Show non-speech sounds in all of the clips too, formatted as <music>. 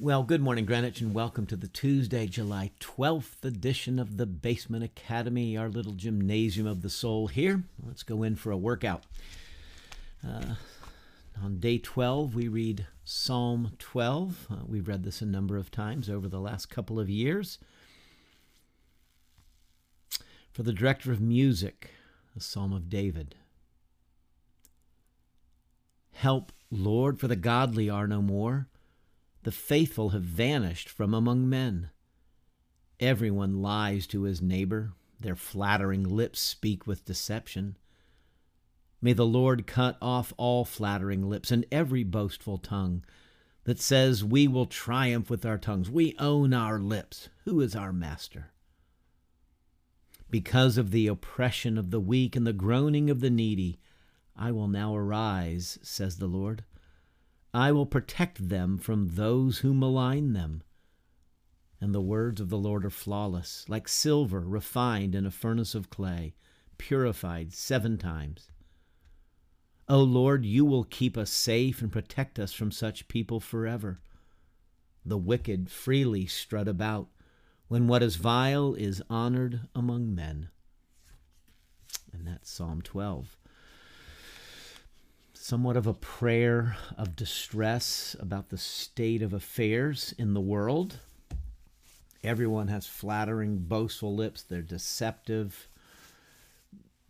Well, good morning, Greenwich, and welcome to the Tuesday, July 12th edition of the Basement Academy, our little gymnasium of the soul here. Let's go in for a workout. Uh, on day 12, we read Psalm 12. Uh, we've read this a number of times over the last couple of years. For the director of music, a psalm of David. Help, Lord, for the godly are no more the faithful have vanished from among men. Everyone lies to his neighbor, their flattering lips speak with deception. May the Lord cut off all flattering lips and every boastful tongue that says, We will triumph with our tongues. We own our lips. Who is our master? Because of the oppression of the weak and the groaning of the needy, I will now arise, says the Lord. I will protect them from those who malign them. And the words of the Lord are flawless, like silver refined in a furnace of clay, purified seven times. O Lord, you will keep us safe and protect us from such people forever. The wicked freely strut about when what is vile is honored among men. And that's Psalm 12 somewhat of a prayer of distress about the state of affairs in the world. Everyone has flattering, boastful lips. They're deceptive,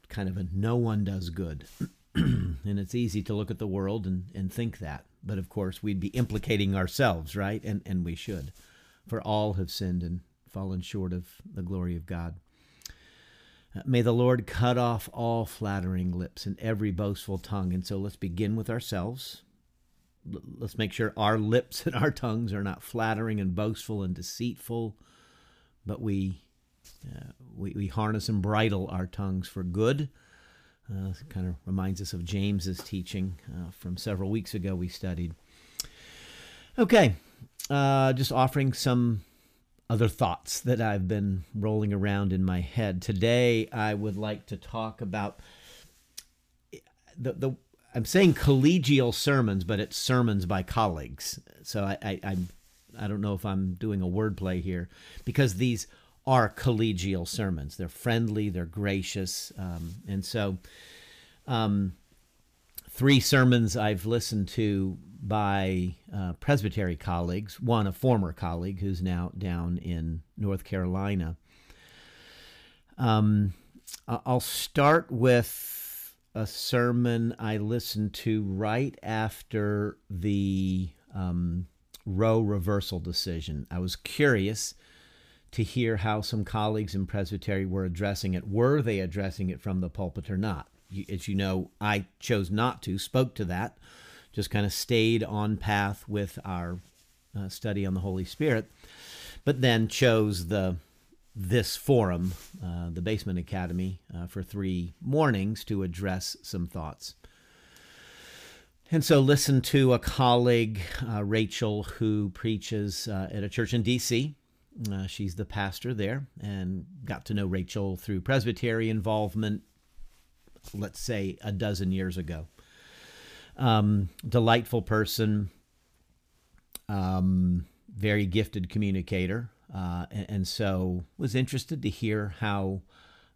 kind of a no one does good. <clears throat> and it's easy to look at the world and, and think that. But of course, we'd be implicating ourselves, right? And, and we should. For all have sinned and fallen short of the glory of God. May the Lord cut off all flattering lips and every boastful tongue. And so let's begin with ourselves. Let's make sure our lips <laughs> and our tongues are not flattering and boastful and deceitful, but we, uh, we, we, harness and bridle our tongues for good. Uh, kind of reminds us of James's teaching uh, from several weeks ago we studied. Okay, uh, just offering some other thoughts that I've been rolling around in my head. Today, I would like to talk about the, the I'm saying collegial sermons, but it's sermons by colleagues. So I, I, I'm, I don't know if I'm doing a wordplay here because these are collegial sermons. They're friendly, they're gracious, um, and so um, three sermons I've listened to by uh, Presbytery colleagues, one a former colleague who's now down in North Carolina. Um, I'll start with a sermon I listened to right after the um, Roe reversal decision. I was curious to hear how some colleagues in Presbytery were addressing it. Were they addressing it from the pulpit or not? As you know, I chose not to, spoke to that just kind of stayed on path with our uh, study on the Holy Spirit, but then chose the this forum, uh, the Basement Academy, uh, for three mornings to address some thoughts. And so, listen to a colleague, uh, Rachel, who preaches uh, at a church in D.C. Uh, she's the pastor there, and got to know Rachel through Presbytery involvement, let's say a dozen years ago um, delightful person, um, very gifted communicator, uh, and, and, so was interested to hear how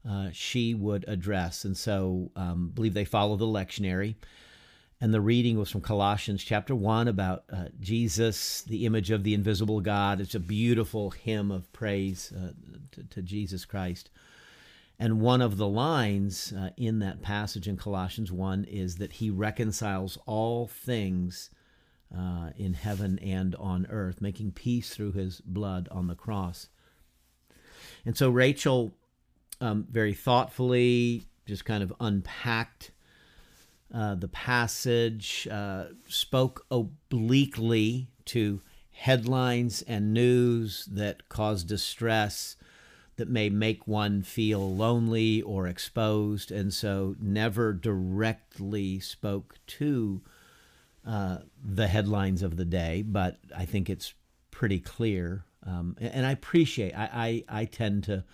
uh, she would address. And so, um, believe they follow the lectionary. And the reading was from Colossians chapter 1 about uh, Jesus, the image of the invisible God. It's a beautiful hymn of praise uh, to, to Jesus Christ. And one of the lines uh, in that passage in Colossians 1 is that he reconciles all things uh, in heaven and on earth, making peace through his blood on the cross. And so Rachel um, very thoughtfully just kind of unpacked uh, the passage, uh, spoke obliquely to headlines and news that cause distress that may make one feel lonely or exposed, and so never directly spoke to uh, the headlines of the day, but I think it's pretty clear. Um, and I appreciate, I, I, I, tend to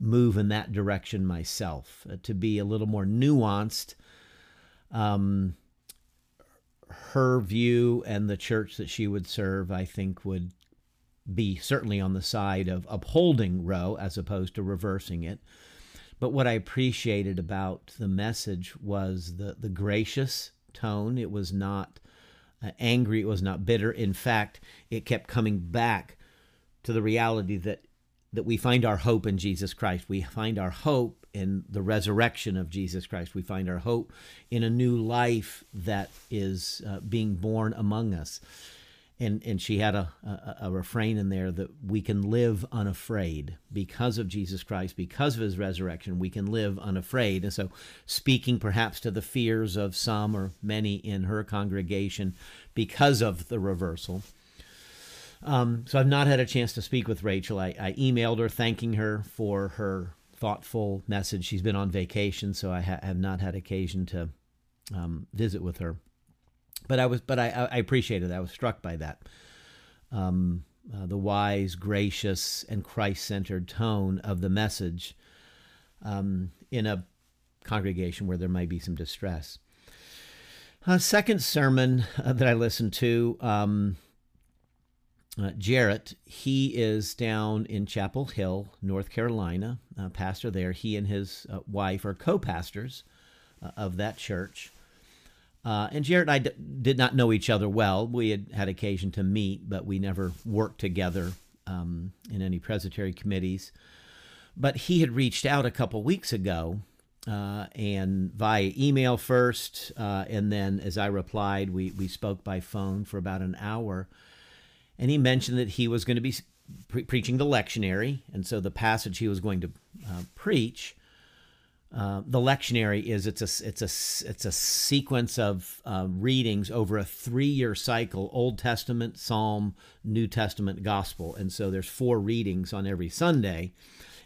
move in that direction myself, uh, to be a little more nuanced. Um, her view and the church that she would serve, I think, would be certainly on the side of upholding Roe as opposed to reversing it. But what I appreciated about the message was the, the gracious tone. It was not uh, angry, it was not bitter. In fact, it kept coming back to the reality that that we find our hope in Jesus Christ. We find our hope in the resurrection of Jesus Christ. We find our hope in a new life that is uh, being born among us and and she had a, a, a refrain in there that we can live unafraid because of Jesus Christ, because of His resurrection. We can live unafraid, and so speaking perhaps to the fears of some or many in her congregation because of the reversal. Um, so I've not had a chance to speak with Rachel. I, I emailed her thanking her for her thoughtful message. She's been on vacation, so I ha- have not had occasion to um, visit with her but I was, but I, I appreciated. That. I was struck by that. Um, uh, the wise, gracious, and Christ-centered tone of the message um, in a congregation where there might be some distress. A second sermon uh, that I listened to, um, uh, Jarrett, he is down in Chapel Hill, North Carolina, pastor there. He and his uh, wife are co pastors uh, of that church. Uh, and Jarrett and I d- did not know each other well. We had had occasion to meet, but we never worked together um, in any presbytery committees. But he had reached out a couple weeks ago, uh, and via email first, uh, and then as I replied, we we spoke by phone for about an hour. And he mentioned that he was going to be pre- preaching the lectionary, and so the passage he was going to uh, preach uh, the lectionary is it's a it's a it's a sequence of uh, readings over a three year cycle: Old Testament, Psalm, New Testament, Gospel, and so there's four readings on every Sunday,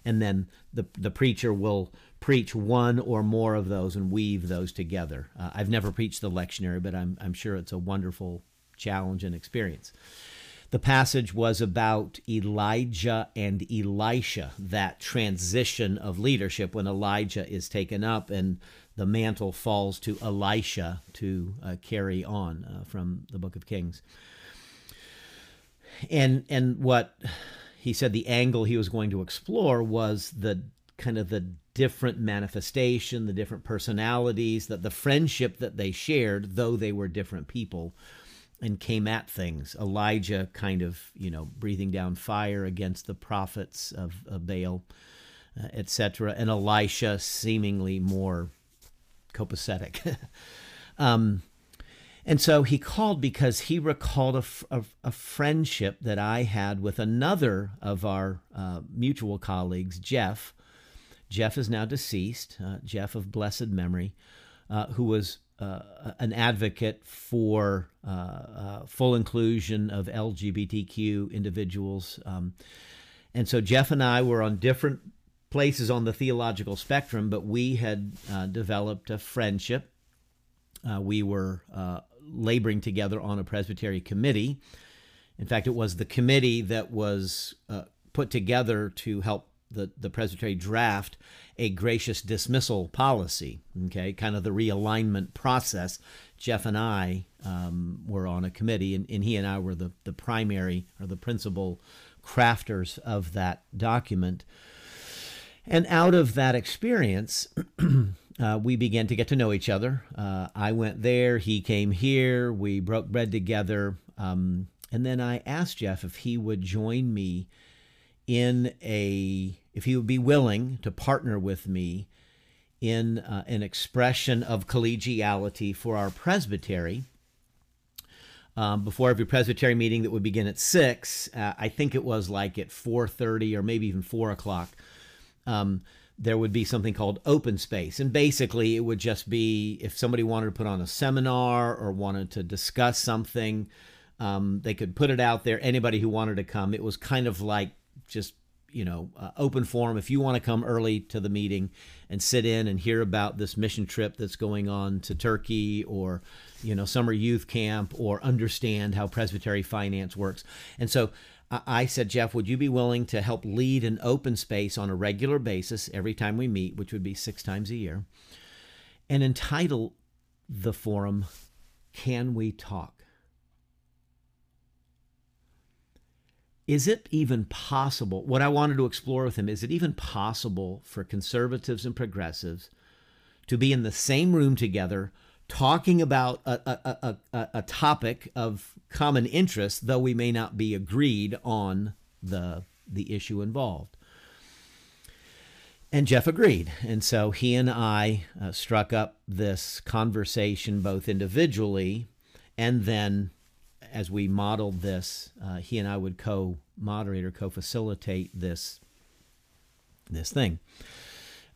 and then the the preacher will preach one or more of those and weave those together. Uh, I've never preached the lectionary, but I'm I'm sure it's a wonderful challenge and experience. The passage was about Elijah and Elisha, that transition of leadership when Elijah is taken up and the mantle falls to Elisha to uh, carry on uh, from the book of Kings. And and what he said the angle he was going to explore was the kind of the different manifestation, the different personalities, that the friendship that they shared, though they were different people, and came at things. Elijah kind of, you know, breathing down fire against the prophets of, of Baal, uh, etc., and Elisha seemingly more copacetic. <laughs> um, and so he called because he recalled a, a, a, friendship that I had with another of our uh, mutual colleagues, Jeff. Jeff is now deceased, uh, Jeff of blessed memory, uh, who was uh, an advocate for uh, uh, full inclusion of LGBTQ individuals. Um, and so Jeff and I were on different places on the theological spectrum, but we had uh, developed a friendship. Uh, we were uh, laboring together on a Presbytery committee. In fact, it was the committee that was put together to help the, the Presbytery draft a gracious dismissal policy, okay, kind of the realignment process. Jeff and I um, were on a committee, and, and he and I were the, the primary or the principal crafters of that document. And out of that experience, <clears throat> uh, we began to get to know each other. Uh, I went there, he came here, we broke bread together. Um, and then I asked Jeff if he would join me in a if he would be willing to partner with me in uh, an expression of collegiality for our presbytery. Um, before every presbytery meeting that would begin at six, uh, I think it was like at four thirty or maybe even four o'clock. Um, there would be something called open space, and basically it would just be if somebody wanted to put on a seminar or wanted to discuss something, um, they could put it out there. Anybody who wanted to come, it was kind of like just you know uh, open forum if you want to come early to the meeting and sit in and hear about this mission trip that's going on to Turkey or you know summer youth camp or understand how presbytery finance works and so I said, Jeff, would you be willing to help lead an open space on a regular basis every time we meet, which would be six times a year, and entitle the forum can we talk? Is it even possible? What I wanted to explore with him is it even possible for conservatives and progressives to be in the same room together talking about a, a, a, a, topic of common interest, though we may not be agreed on the, the issue involved? And Jeff agreed. And so he and I uh, struck up this conversation both individually and then as we modeled this, uh, he and I would co-moderate or co-facilitate this this thing.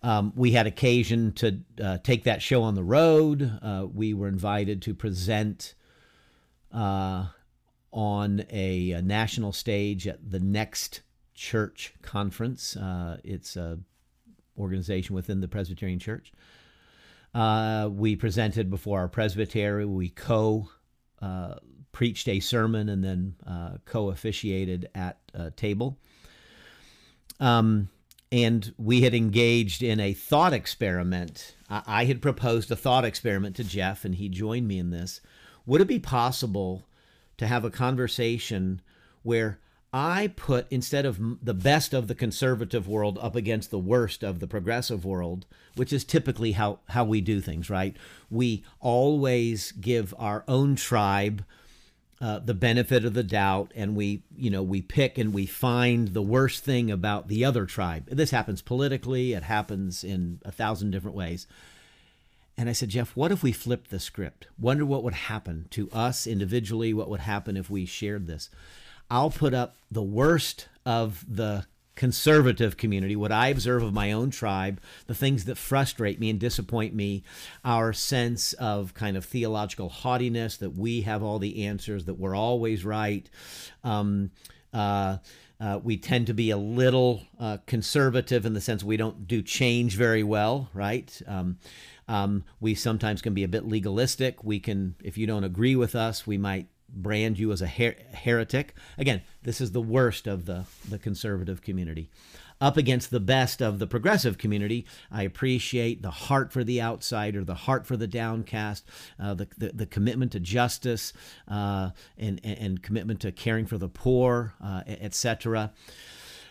Um, we had occasion to uh, take that show on the road. Uh, we were invited to present uh, on a, a, national stage at the Next Church Conference. Uh, it's a organization within the Presbyterian Church. Uh, we presented before our presbytery. We co uh, preached a sermon and then uh, co officiated at a table. Um, and we had engaged in a thought experiment. I, I had proposed a thought experiment to Jeff, and he joined me in this. Would it be possible to have a conversation where I put instead of the best of the conservative world up against the worst of the progressive world, which is typically how how we do things, right? We always give our own tribe uh, the benefit of the doubt, and we you know we pick and we find the worst thing about the other tribe. This happens politically. It happens in a thousand different ways. And I said, Jeff, what if we flipped the script? Wonder what would happen to us individually. What would happen if we shared this? I'll put up the worst of the conservative community, what I observe of my own tribe, the things that frustrate me and disappoint me, our sense of kind of theological haughtiness that we have all the answers, that we're always right. Um, uh, uh, we tend to be a little uh, conservative in the sense we don't do change very well, right? Um, um, we sometimes can be a bit legalistic. We can, if you don't agree with us, we might brand you as a her- heretic. Again, this is the worst of the, the conservative community. Up against the best of the progressive community, I appreciate the heart for the outsider, the heart for the downcast, uh, the, the, the, commitment to justice, uh, and, and commitment to caring for the poor, uh, etc.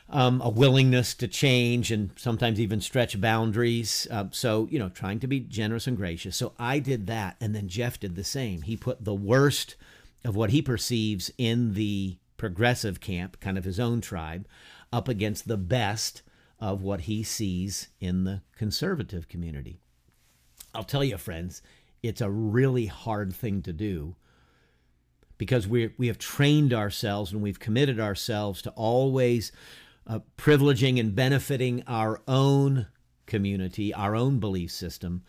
Um, a willingness to change and sometimes even stretch boundaries. Uh, so, you know, trying to be generous and gracious. So I did that. And then Jeff did the same. He put the worst of what he perceives in the progressive camp, kind of his own tribe, up against the best of what he sees in the conservative community. I'll tell you, friends, it's a really hard thing to do because we we have trained ourselves and we've committed ourselves to always uh, privileging and benefiting our own community, our own belief system,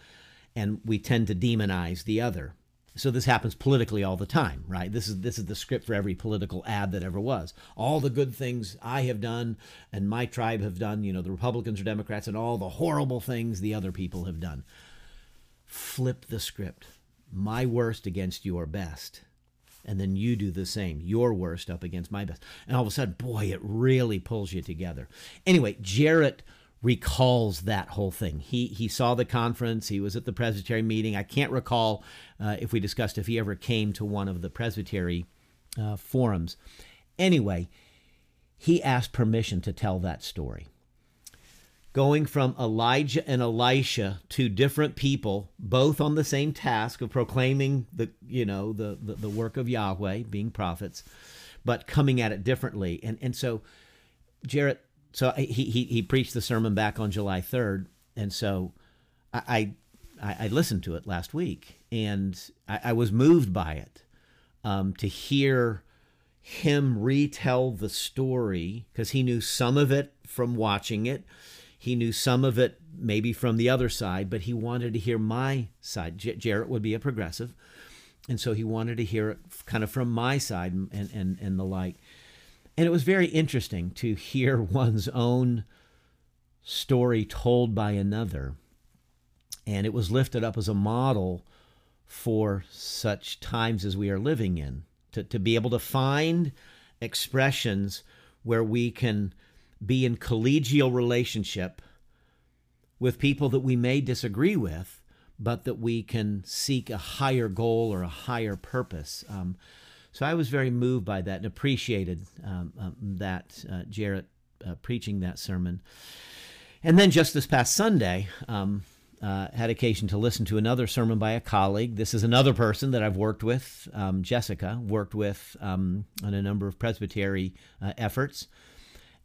and we tend to demonize the other so this happens politically all the time right? This is this is the script for every political ad that ever was. All the good things i have done and my tribe have done you know the republicans or democrats and all the horrible things the other people have done. Flip the script. My worst against your best. And then you do the same. Your worst up against my best. And all of a sudden boy it really pulls you together. Anyway jarrett recalls that whole thing. He he saw the conference. He was at the presbytery meeting. I can't recall uh, if we discussed if he ever came to one of the presbytery uh, forums. Anyway, he asked permission to tell that story. Going from Elijah and Elisha, two different people, both on the same task of proclaiming the you know the the, the work of Yahweh, being prophets, but coming at it differently. And and so Jarrett so he, he he preached the sermon back on July 3rd, and so I I, I listened to it last week, and I, I was moved by it um, to hear him retell the story because he knew some of it from watching it. He knew some of it maybe from the other side, but he wanted to hear my side. J- Jarrett would be a progressive, and so he wanted to hear it kind of from my side and and and the like. And it was very interesting to hear <laughs> one's own story told by another. And it was lifted up as a model for such times as we are living in, to, to be able to find expressions where we can be in collegial relationship with people that we may disagree with, but that we can seek a higher goal or a higher purpose. Um, so I was very moved by that and appreciated um, um, that uh, Jarrett uh, preaching that sermon. And then just this past Sunday, um, uh, had occasion to listen to another sermon by a colleague. This is another person that I've worked with, um, Jessica, worked with um, on a number of presbytery uh, efforts.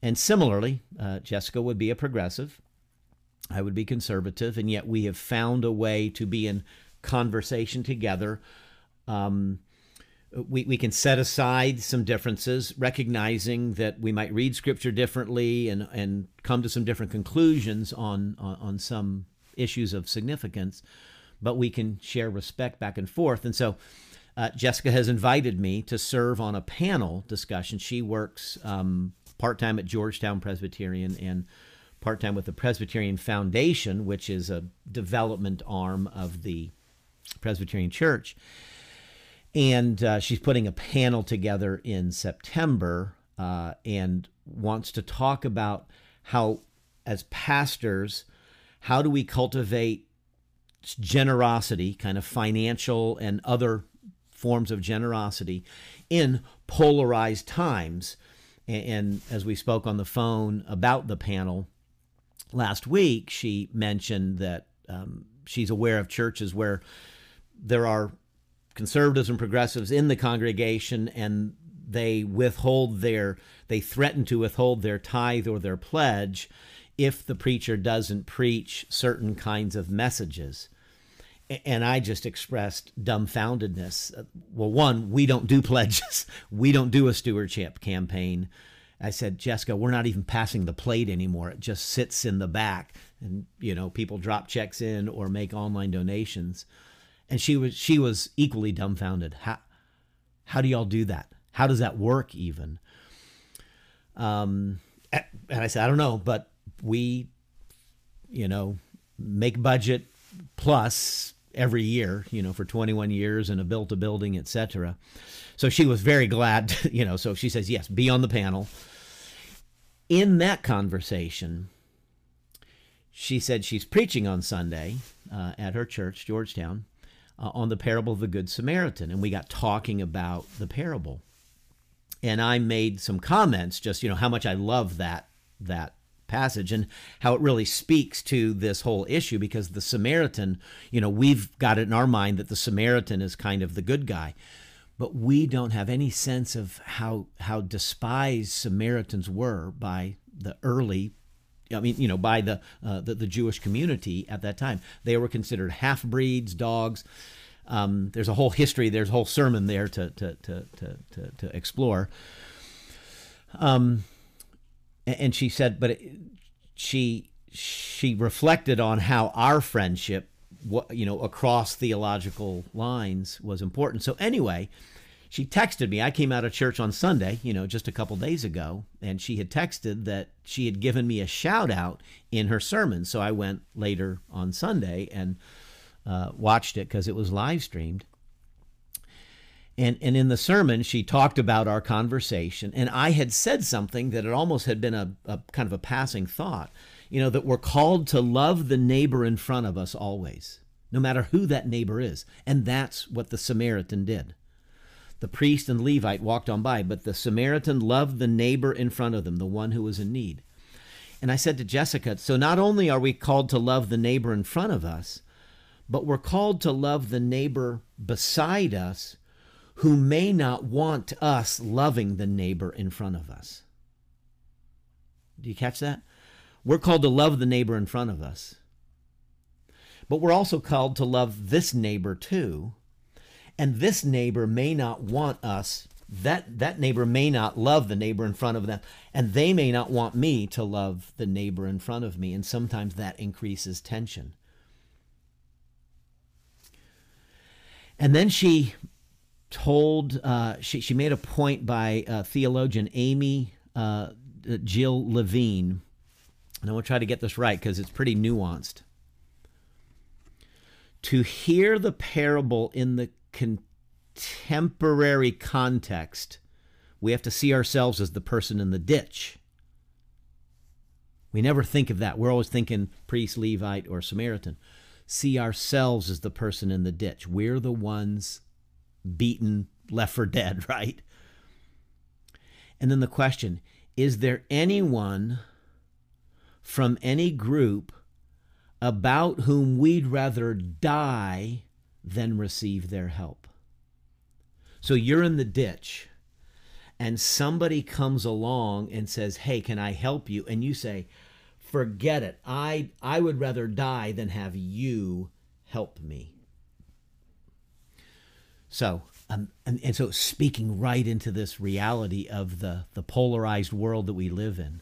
And similarly, uh, Jessica would be a progressive. I would be conservative, and yet we have found a way to be in conversation together. Um, we, we can set aside some differences, recognizing that we might read scripture differently and, and come to some different conclusions on, on, on some issues of significance, but we can share respect back and forth. And so uh, Jessica has invited me to serve on a panel discussion. She works um, part time at Georgetown Presbyterian and part time with the Presbyterian Foundation, which is a development arm of the Presbyterian Church. And uh, she's putting a panel together in September uh, and wants to talk about how, as pastors, how do we cultivate generosity, kind of financial and other forms of generosity in polarized times? And, as we spoke on the phone about the panel last week, she mentioned that um, she's aware of churches where there are conservatives and progressives in the congregation and they withhold their they threaten to withhold their tithe or their pledge if the preacher doesn't preach certain kinds of messages. And I just expressed dumbfoundedness. Uh, well, one, we don't do pledges, <laughs> we don't do a stewardship campaign. I said, Jessica, we're not even passing the plate anymore. It just sits in the back, and you know, people drop checks in or make online donations. And she was she was equally dumbfounded. How how do y'all do that? How does that work even? Um, and I said, I don't know, but we, you know, make budget plus every year, you know, for 21 years and a built a building, etc. So she was very glad, <laughs> you know, so she says, yes, be on the panel. In that conversation, she said she's preaching on Sunday uh, at her church, Georgetown, uh, on the parable of the Good Samaritan. And we got talking about the parable. And I made some comments, just, you know, how much I love that, that passage and how it really speaks to this whole issue because the Samaritan, you know, we've got it in our mind that the Samaritan is kind of the good guy. But we don't have any sense of how how despised Samaritans were by the early I mean, you know, by the, uh, the, the Jewish community at that time, they were considered half breeds, dogs. Um, there's a whole history. There's a whole sermon there to to to to to, to explore. Um, and she said, but she she reflected on how our friendship, you know, across theological lines was important. So anyway, she texted me. I came out of church on Sunday, you know, just a couple days ago, and she had texted that she had given me a shout out in her sermon. So I went later on Sunday and uh, watched it because it was live streamed. And, and in the sermon, she talked about our conversation. And I had said something that it almost had been a, a kind of a passing thought, you know, that we're called to love the neighbor in front of us always, no matter who that neighbor is. And that's what the Samaritan did. The priest and Levite walked on by, but the Samaritan loved the neighbor in front of them, the one who was in need. And I said to Jessica, so not only are we called to love the neighbor in front of us, but we're called to love the neighbor beside us who may not want us loving the neighbor in front of us. Do you catch that? We're called to love the neighbor in front of us. But we're also called to love this neighbor too. And this neighbor may not want us, that, that neighbor may not love the neighbor in front of them. And they may not want me to love the neighbor in front of me. And sometimes that increases tension. And then she told uh, she she made a point by uh, theologian Amy uh, Jill Levine, and I to try to get this right because it's pretty nuanced. To hear the parable in the contemporary context, we have to see ourselves as the person in the ditch. We never think of that. We're always thinking priest, Levite, or Samaritan. see ourselves as the person in the ditch. We're the ones beaten, left for dead, <laughs> right? And then the question is there anyone from any group about whom we'd rather die than receive their help? So you're in the ditch and somebody comes along and says, "Hey, can I help you?" and you say, "Forget it. I I would rather die than have you help me." So, um, and, and so speaking right into this reality of the the polarized world that we live in.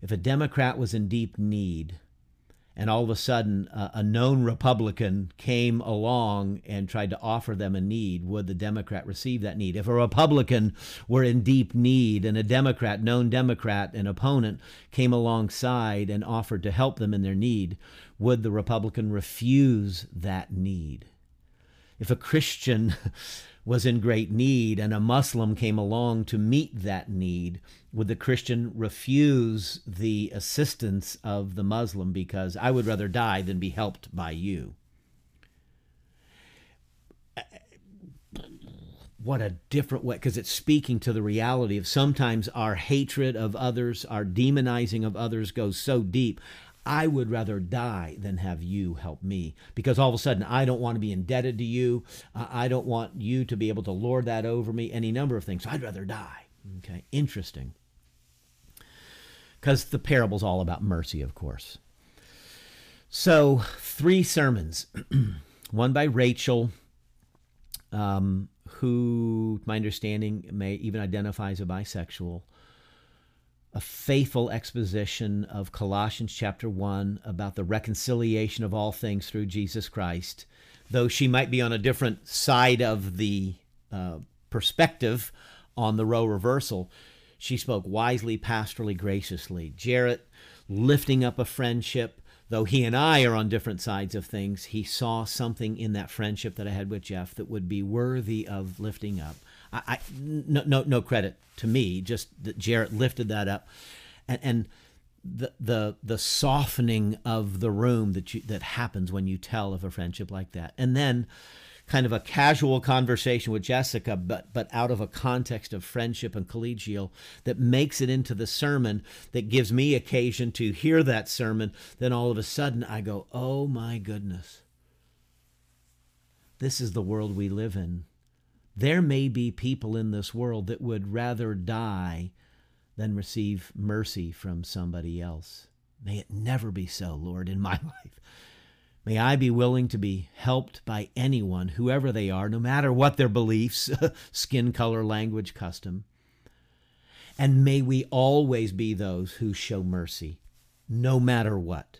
If a Democrat was in deep need, and all of a sudden uh, a known Republican came along and tried to offer them a need, would the Democrat receive that need? If a Republican were in deep need and a Democrat, known Democrat, an opponent, came alongside and offered to help them in their need, would the Republican refuse that need? If a Christian <laughs> was in great need and a Muslim came along to meet that need, would the Christian refuse the assistance of the Muslim because I would rather die than be helped by you? What a different way, because it's speaking to the reality of sometimes our hatred of others, our demonizing of others goes so deep. I would rather die than have you help me because all of a sudden I don't want to be indebted to you. I don't want you to be able to lord that over me, any number of things. So I'd rather die. Okay, interesting. Because the parable's all about mercy, of course. So, three sermons <clears throat> one by Rachel, um, who, my understanding, may even identify as a bisexual a faithful exposition of Colossians chapter 1 about the reconciliation of all things through Jesus Christ. Though she might be on a different side of the uh, perspective on the Roe reversal, she spoke wisely, pastorally, graciously. Jarrett lifting up a friendship, though he and I are on different sides of things, he saw something in that friendship that I had with Jeff that would be worthy of lifting up. I, I no, no, no credit to me, just that Jarrett lifted that up, and, and the the the softening of the room that you that happens when you tell of a friendship like that, and then kind of a casual conversation with Jessica, but but out of a context of friendship and collegial that makes it into the sermon that gives me occasion to hear that sermon. Then all of a sudden I go, oh my goodness, this is the world we live in. There may be people in this world that would rather die than receive mercy from somebody else. May it never be so, Lord, in my <laughs> life. May I be willing to be helped by anyone, whoever they are, no matter what their beliefs, <laughs> skin color, language, custom. And may we always be those who show mercy, no matter what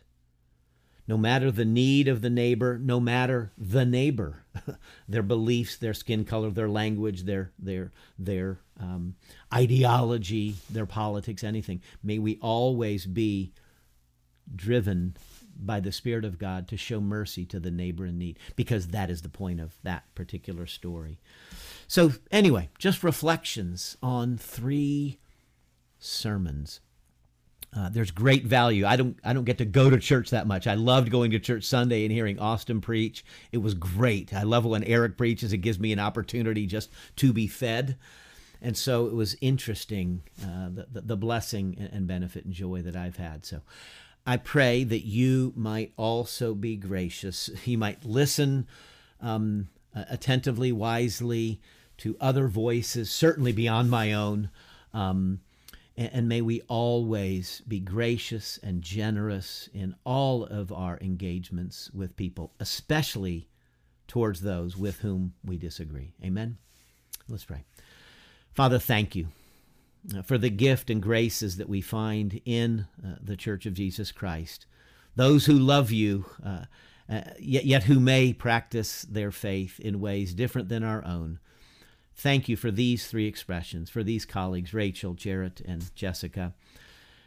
no matter the need of the neighbor, no matter the neighbor, <laughs> their beliefs, their skin color, their language, their their their um, ideology, their politics, anything. May we always be driven by the Spirit of God to show mercy to the neighbor in need, because that is the point of that particular story. So, anyway, just reflections on three sermons. Uh, there's great value. I don't I don't get to go to church that much. I loved going to church Sunday and hearing Austin preach. It was great. I love when Eric preaches. It gives me an opportunity just to be fed. And so it was interesting, uh, the, the, blessing and benefit and joy that I've had. So I pray that you might also be gracious. <laughs> You might listen um, attentively, wisely to other voices, certainly beyond my own. Um, and, may we always be gracious and generous in all of our engagements with people, especially towards those with whom we disagree. Amen. Let's pray. Father, thank you uh, for the gift and graces that we find in uh, the Church of Jesus Christ. Those who love you, uh, uh, yet, yet who may practice their faith in ways different than our own. Thank you for these three expressions, for these colleagues, Rachel, Jarrett, and Jessica,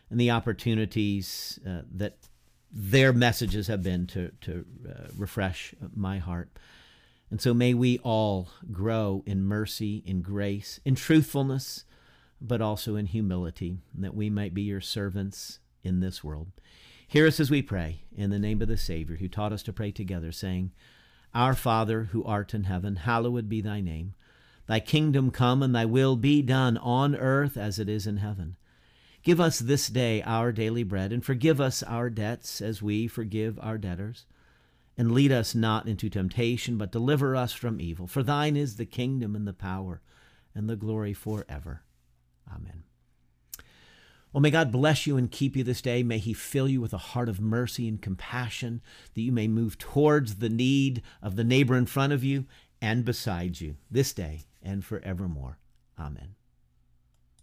and the opportunities uh, that their messages have been to, to uh, refresh my heart. And so may we all grow in mercy, in grace, in truthfulness, but also in humility, that we might be your servants in this world. Hear us as we pray in the name of the Savior who taught us to pray together, saying, Our Father who art in heaven, hallowed be thy name. Thy kingdom come and thy will be done on earth as it is in heaven. Give us this day our daily bread, and forgive us our debts as we forgive our debtors. And lead us not into temptation, but deliver us from evil. For thine is the kingdom and the power and the glory forever. Amen. Well, may God bless you and keep you this day. May He fill you with a heart of mercy and compassion, that you may move towards the need of the neighbor in front of you and beside you this day and forevermore. Amen.